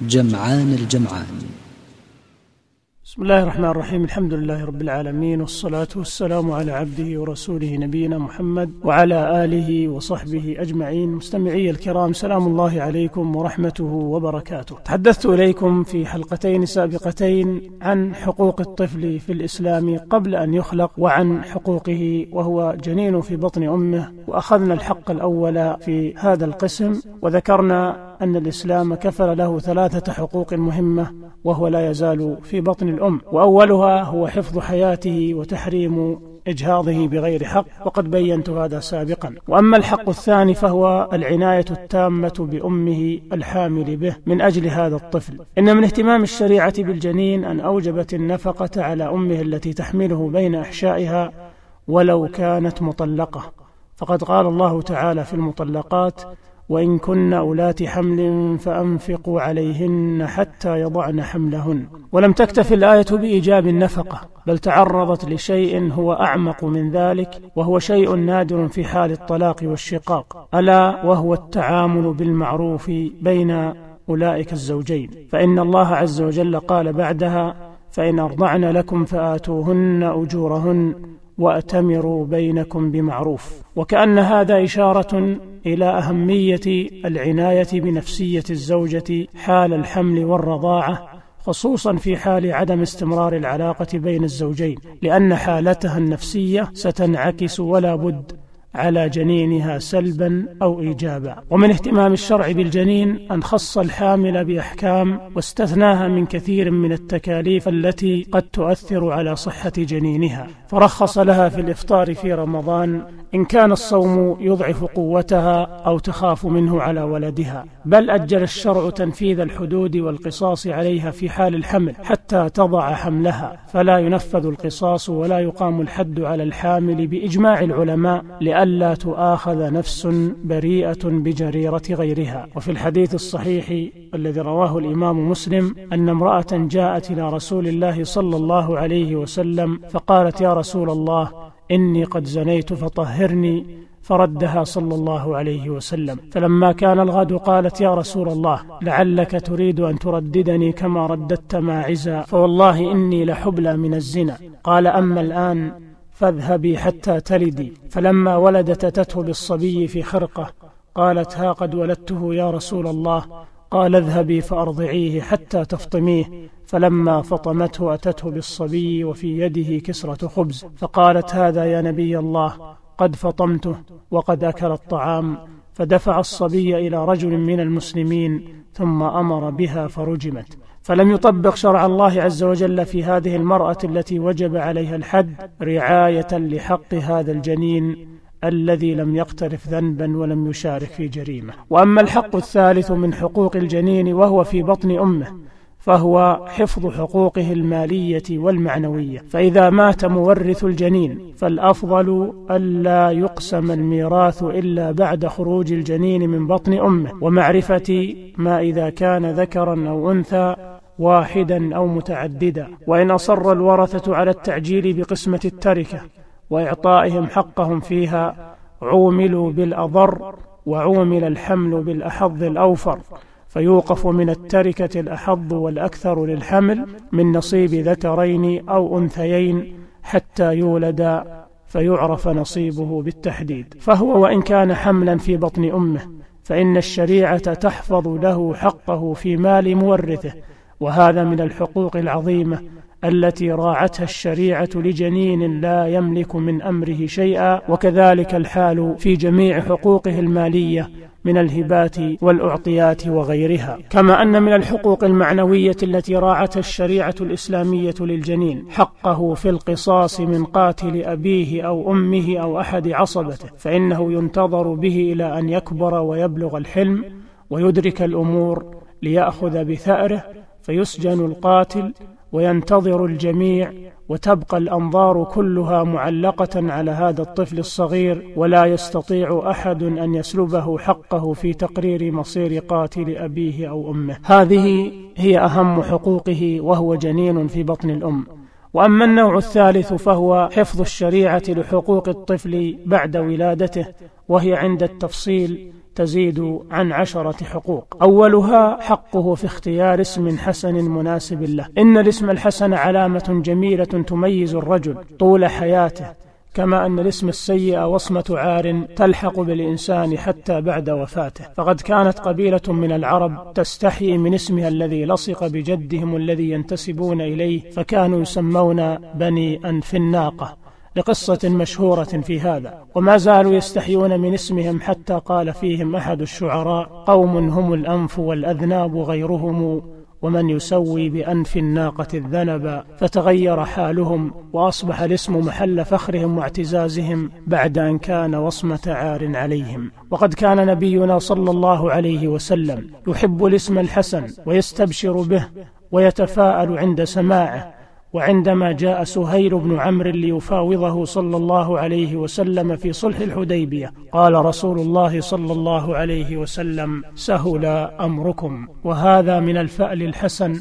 جمعان الجمعان. بسم الله الرحمن الرحيم. الحمد لله رب العالمين والصلاة والسلام على عبده ورسوله نبينا محمد وعلى آله وصحبه أجمعين. مستمعي الكرام سلام الله عليكم ورحمته وبركاته. تحدثت إليكم في حلقتين سابقتين عن حقوق الطفل في الإسلام قبل أن يخلق وعن حقوقه وهو جنين في بطن أمه وأخذنا الحق الأول في هذا القسم وذكرنا أن الإسلام كفل له ثلاثة حقوق مهمة وهو لا يزال في بطن الأم. وأولها هو حفظ حياته وتحريم إجهاضه بغير حق وقد بينت هذا سابقا. وأما الحق الثاني فهو العناية التامة بأمه الحامل به من أجل هذا الطفل. إن من اهتمام الشريعة بالجنين أن أوجبت النفقة على أمه التي تحمله بين أحشائها ولو كانت مطلقة. فقد قال الله تعالى في المطلقات وإن كن أولات حمل فأنفقوا عليهن حتى يضعن حملهن. ولم تكتف الآية بإيجاب النفقة بل تعرضت لشيء هو أعمق من ذلك وهو شيء نادر في حال الطلاق والشقاق. ألا وهو التعامل بالمعروف بين أولئك الزوجين. فإن الله عز وجل قال بعدها فإن أرضعن لكم فآتوهن أجورهن وأتمروا بينكم بمعروف. وكأن هذا إشارة إلى أهمية العناية بنفسية الزوجة حال الحمل والرضاعة خصوصا في حال عدم استمرار العلاقة بين الزوجين لأن حالتها النفسية ستنعكس ولا بد على جنينها سلبا أو ايجابا. ومن اهتمام الشرع بالجنين أن خص الحامل بأحكام واستثناها من كثير من التكاليف التي قد تؤثر على صحة جنينها. فرخص لها في الإفطار في رمضان إن كان الصوم يضعف قوتها أو تخاف منه على ولدها. بل أجل الشرع تنفيذ الحدود والقصاص عليها في حال الحمل حتى تضع حملها. فلا ينفذ القصاص ولا يقام الحد على الحامل بإجماع العلماء لئلا تؤاخذ نفس بريئة بجريرة غيرها. وفي الحديث الصحيح الذي رواه الإمام مسلم أن امرأة جاءت إلى رسول الله صلى الله عليه وسلم فقالت يا رسول الله إني قد زنيت فطهرني فردها صلى الله عليه وسلم. فلما كان الغد قالت يا رسول الله لعلك تريد أن ترددني كما رددت ماعزا فوالله إني لحبلى من الزنا. قال أما الآن فاذهبي حتى تلدي. فلما ولدت اتته بالصبي في خرقة. قالت ها قد ولدته يا رسول الله. قال اذهبي فأرضعيه حتى تفطميه. فلما فطمته أتته بالصبي وفي يده كسرة خبز. فقالت هذا يا نبي الله. قد فطمته وقد أكل الطعام. فدفع الصبي إلى رجل من المسلمين ثم أمر بها فرجمت. فلم يطبق شرع الله عز وجل في هذه المرأة التي وجب عليها الحد رعاية لحق هذا الجنين الذي لم يقترف ذنبا ولم يشارك في جريمة. وأما الحق الثالث من حقوق الجنين وهو في بطن أمه فهو حفظ حقوقه المالية والمعنوية. فإذا مات مورث الجنين فالأفضل ألا يقسم الميراث إلا بعد خروج الجنين من بطن أمه. ومعرفة ما إذا كان ذكرا أو أنثى واحدا أو متعددا وإن أصر الورثة على التعجيل بقسمة التركة وإعطائهم حقهم فيها عوملوا بالأضر وعومل الحمل بالأحظ الأوفر. فيوقف من التركة الأحظ والأكثر للحمل من نصيب ذكرين أو أنثيين حتى يولد فيعرف نصيبه بالتحديد. فهو وإن كان حملا في بطن أمه فإن الشريعة تحفظ له حقه في مال مورثه وهذا من الحقوق العظيمة التي راعتها الشريعة لجنين لا يملك من أمره شيئا وكذلك الحال في جميع حقوقه المالية من الهبات والأعطيات وغيرها. كما أن من الحقوق المعنوية التي راعتها الشريعة الإسلامية للجنين حقه في القصاص من قاتل أبيه أو أمه أو أحد عصبته فإنه ينتظر به إلى أن يكبر ويبلغ الحلم ويدرك الأمور ليأخذ بثأره فيسجن القاتل وينتظر الجميع وتبقى الأنظار كلها معلقة على هذا الطفل الصغير ولا يستطيع أحد أن يسلبه حقه في تقرير مصير قاتل أبيه أو أمه. هذه هي أهم حقوقه وهو جنين في بطن الأم. وأما النوع الثالث فهو حفظ الشريعة لحقوق الطفل بعد ولادته وهي عند التفصيل تزيد عن عشرة حقوق. أولها حقه في اختيار اسم حسن مناسب له. إن الاسم الحسن علامة جميلة تميز الرجل طول حياته كما أن الاسم السيء وصمة عار تلحق بالإنسان حتى بعد وفاته. فقد كانت قبيلة من العرب تستحيي من اسمها الذي لصق بجدهم الذي ينتسبون إليه فكانوا يسمون بني أنف الناقة لقصة مشهورة في هذا. وما زالوا يستحيون من اسمهم حتى قال فيهم أحد الشعراء قوم هم الأنف والأذناب غيرهم ومن يسوي بأنف الناقة الذنب فتغير حالهم وأصبح الاسم محل فخرهم واعتزازهم بعد أن كان وصمة عار عليهم. وقد كان نبينا صلى الله عليه وسلم يحب الاسم الحسن ويستبشر به ويتفاءل عند سماعه وعندما جاء سهيل بن عمرو ليفاوضه صلى الله عليه وسلم في صلح الحديبية قال رسول الله صلى الله عليه وسلم سهل أمركم. وهذا من الفأل الحسن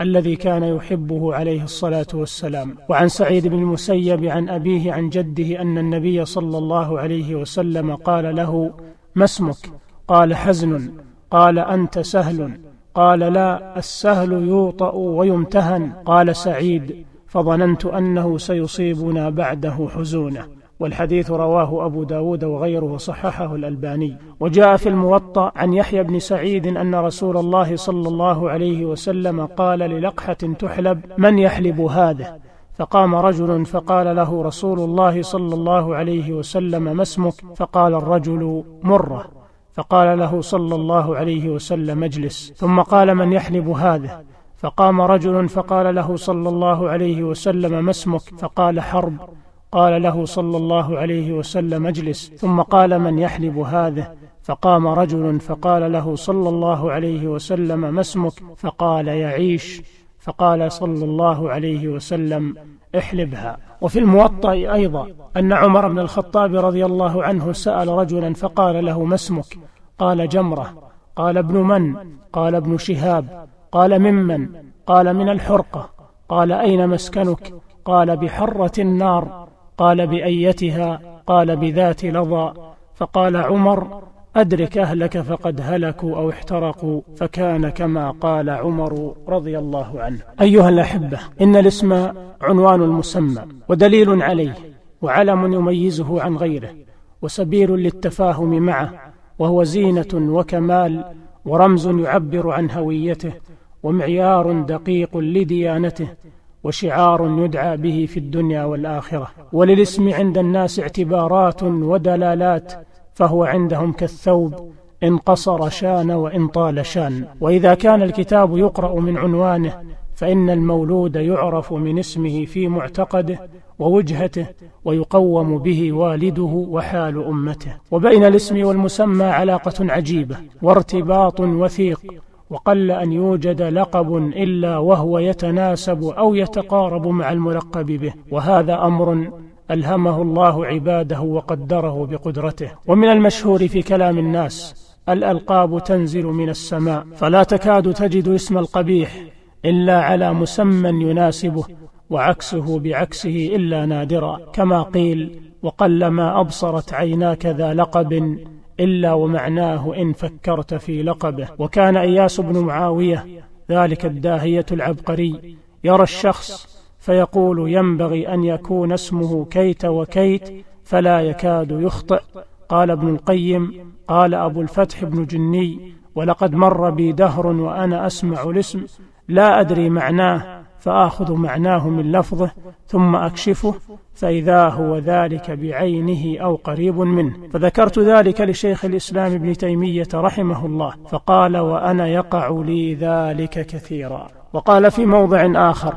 الذي كان يحبه عليه الصلاة والسلام. وعن سعيد بن المسيب عن أبيه عن جده أن النبي صلى الله عليه وسلم قال له ما اسمك؟ قال حزن. قال أنت سهل. قال لا السهل يوطأ ويمتهن قال سعيد فظننت أنه سيصيبنا بعده حزونة. والحديث رواه أبو داود وغيره صححه الألباني. وجاء في الموطأ عن يحيى بن سعيد أن رسول الله صلى الله عليه وسلم قال للقحة تحلب من يحلب هذا؟ فقام رجل فقال له رسول الله صلى الله عليه وسلم ما اسمك؟ فقال الرجل مرة. فقال له صلى الله عليه وسلم اجلس. ثم قال من يحلب هذا فقام رجل فقال له صلى الله عليه وسلم ما اسمك؟ فقال حرب. قال له صلى الله عليه وسلم اجلس. ثم قال من يحلب هذا فقام رجل فقال له صلى الله عليه وسلم ما اسمك؟ فقال يعيش. فقال صلى الله عليه وسلم احلبها. وفي الموطأ أيضا أن عمر بن الخطاب رضي الله عنه سأل رجلا فقال له ما اسمك؟ قال جمرة. قال ابن من؟ قال ابن شهاب. قال ممن قال من الحرقة. قال أين مسكنك؟ قال بحرة النار. قال بأيتها. قال بذات لظى. فقال عمر أدرك أهلك فقد هلكوا أو احترقوا فكان كما قال عمر رضي الله عنه. أيها الأحبة إن الاسم عنوان المسمى ودليل عليه وعلم يميزه عن غيره وسبيل للتفاهم معه وهو زينة وكمال ورمز يعبر عن هويته ومعيار دقيق لديانته وشعار يدعى به في الدنيا والآخرة. وللاسم عند الناس اعتبارات ودلالات فهو عندهم كالثوب إن قصر شان وإن طال شان. وإذا كان الكتاب يقرأ من عنوانه فإن المولود يعرف من اسمه في معتقده ووجهته ويقوم به والده وحال أمته. وبين الاسم والمسمى علاقة عجيبة وارتباط وثيق. وقل أن يوجد لقب إلا وهو يتناسب أو يتقارب مع الملقب به. وهذا أمر ألهمه الله عباده وقدره بقدرته. ومن المشهور في كلام الناس الألقاب تنزل من السماء فلا تكاد تجد اسم القبيح إلا على مسمى يناسبه وعكسه بعكسه إلا نادرا. كما قيل وقلما أبصرت عيناك ذا لقب إلا ومعناه إن فكرت في لقبه. وكان إياس بن معاوية ذلك الداهية العبقري يرى الشخص فيقول ينبغي أن يكون اسمه كيت وكيت فلا يكاد يخطئ. قال ابن القيم قال أبو الفتح بن جني ولقد مر بي دهر وأنا أسمع الاسم لا أدري معناه فآخذ معناه من لفظه ثم أكشفه فإذا هو ذلك بعينه أو قريب منه. فذكرت ذلك لشيخ الإسلام ابن تيمية رحمه الله فقال وأنا يقع لي ذلك كثيرا. وقال في موضع آخر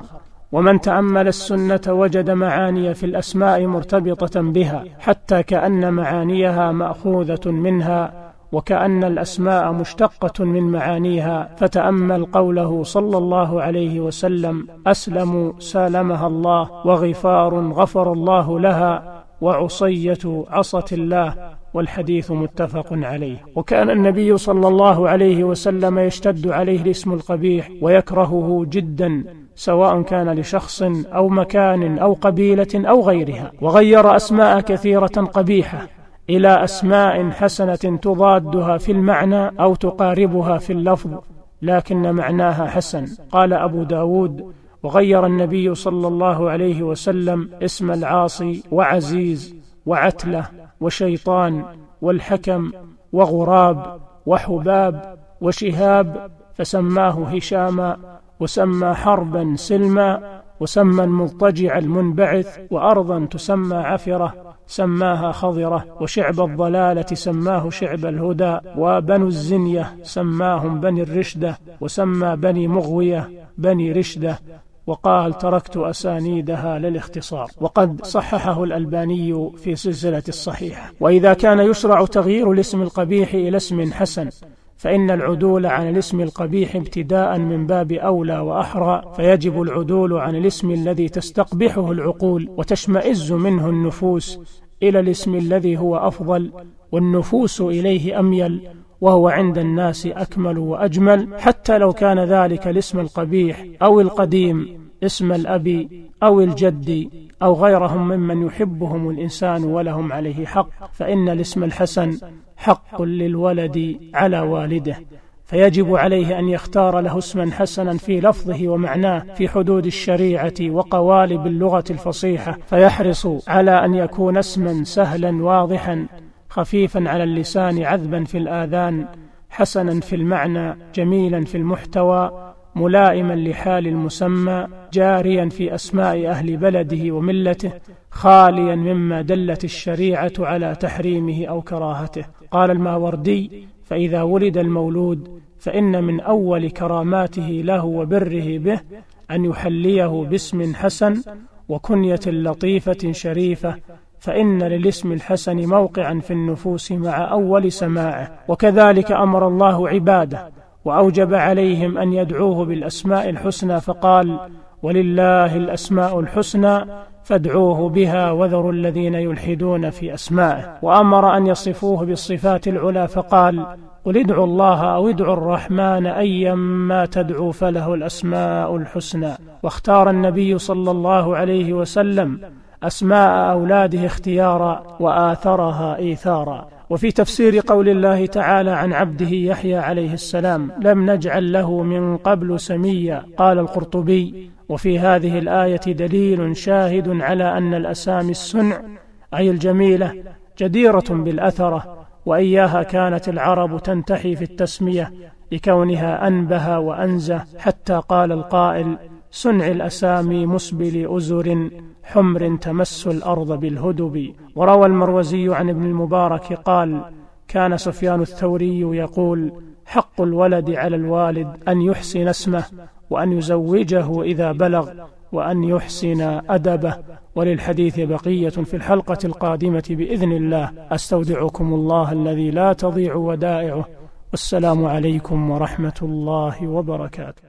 ومن تأمل السنة وجد معاني في الأسماء مرتبطة بها حتى كأن معانيها مأخوذة منها وكأن الأسماء مشتقة من معانيها فتأمل قوله صلى الله عليه وسلم أسلم سالمها الله وغفار غفر الله لها وعصية عصت الله والحديث متفق عليه. وكان النبي صلى الله عليه وسلم يشتد عليه الاسم القبيح ويكرهه جدا سواء كان لشخص أو مكان أو قبيلة أو غيرها وغير أسماء كثيرة قبيحة إلى أسماء حسنة تضادها في المعنى أو تقاربها في اللفظ لكن معناها حسن. قال أبو داود وغير النبي صلى الله عليه وسلم اسم العاصي وعزيز وعتلة وشيطان والحكم وغراب وحباب وشهاب فسماه هشاما وسمى حربا سلما وسمى المضطجع المنبعث وأرضا تسمى عفرة سماها خضرة وشعب الضلالة سماه شعب الهدى وبنو الزنية سماهم بني الرشدة وسمى بني مغوية بني رشدة. وقال تركت أسانيدها للاختصار. وقد صححه الألباني في سلسلة الصحيحة وإذا كان يشرع تغيير الاسم القبيح إلى اسم حسن فإن العدول عن الاسم القبيح ابتداء من باب أولى وأحرى فيجب العدول عن الاسم الذي تستقبحه العقول وتشمئز منه النفوس إلى الاسم الذي هو أفضل والنفوس إليه أميل وهو عند الناس أكمل وأجمل حتى لو كان ذلك الاسم القبيح أو القديم اسم الأب أو الجد أو غيرهم ممن يحبهم الإنسان ولهم عليه حق فإن الاسم الحسن حق للولد على والده فيجب عليه أن يختار له اسما حسنا في لفظه ومعناه في حدود الشريعة وقوالب اللغة الفصيحة فيحرص على أن يكون اسما سهلا واضحا خفيفا على اللسان عذبا في الآذان حسنا في المعنى جميلا في المحتوى ملائما لحال المسمى جاريا في أسماء أهل بلده وملته خاليا مما دلت الشريعة على تحريمه أو كراهته. قال الماوردي فإذا ولد المولود فإن من أول كراماته له وبره به أن يحليه باسم حسن وكنية لطيفة شريفة فإن للاسم الحسن موقعا في النفوس مع أول سماعه. وكذلك أمر الله عباده وأوجب عليهم أن يدعوه بالأسماء الحسنى فقال ولله الأسماء الحسنى فادعوه بها وذروا الذين يلحدون في أسمائه. وأمر أن يصفوه بالصفات العلى فقال قل ادعوا الله أو ادعوا الرحمن أيما تدعوا فله الأسماء الحسنى. واختار النبي صلى الله عليه وسلم أسماء أولاده اختيارا وآثرها إيثارا. وفي تفسير قول الله تعالى عن عبده يحيى عليه السلام لم نجعل له من قبل سميا. قال القرطبي وفي هذه الآية دليل شاهد على أن الأسامي السنع أي الجميلة جديرة بالأثرة وإياها كانت العرب تنتحي في التسمية لكونها أنبه وأنزه حتى قال القائل صنع الأسامي مسبل أزر حمر تمس الأرض بالهدب. وروى المروزي عن ابن المبارك قال كان سفيان الثوري يقول حق الولد على الوالد أن يحسن اسمه وأن يزوجه إذا بلغ وأن يحسن أدبه وللحديث بقية في الحلقة القادمة بإذن الله. أستودعكم الله الذي لا تضيع ودائعه. والسلام عليكم ورحمة الله وبركاته.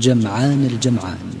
جمعان الجمعان.